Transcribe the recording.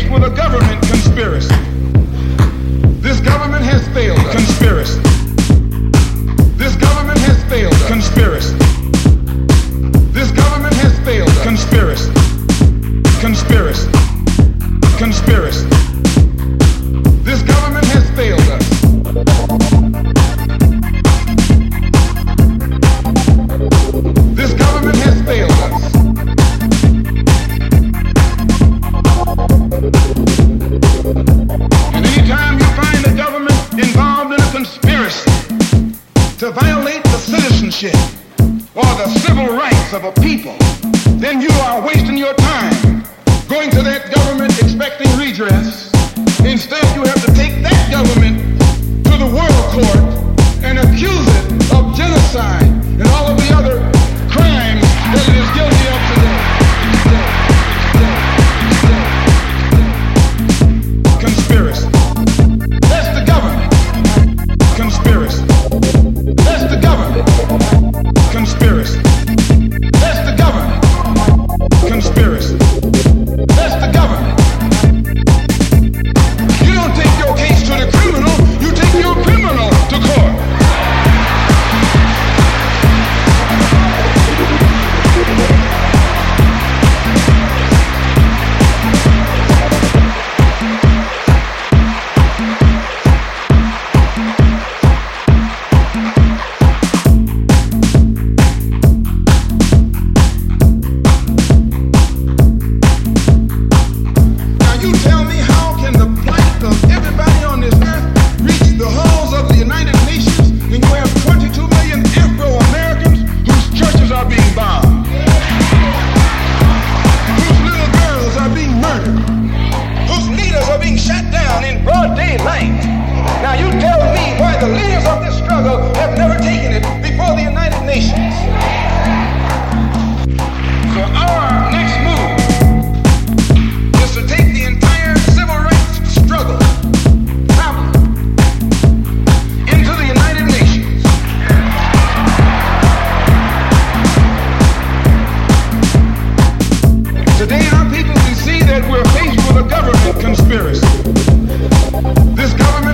engaged with a government conspiracy. This government has failed conspiracy. This government has failed conspiracy. This government has failed conspiracy. Conspiracy. Conspiracy. To violate the citizenship or the civil rights of a people, then you are wasting your time Today, our people, can see that we're faced with a government conspiracy. This government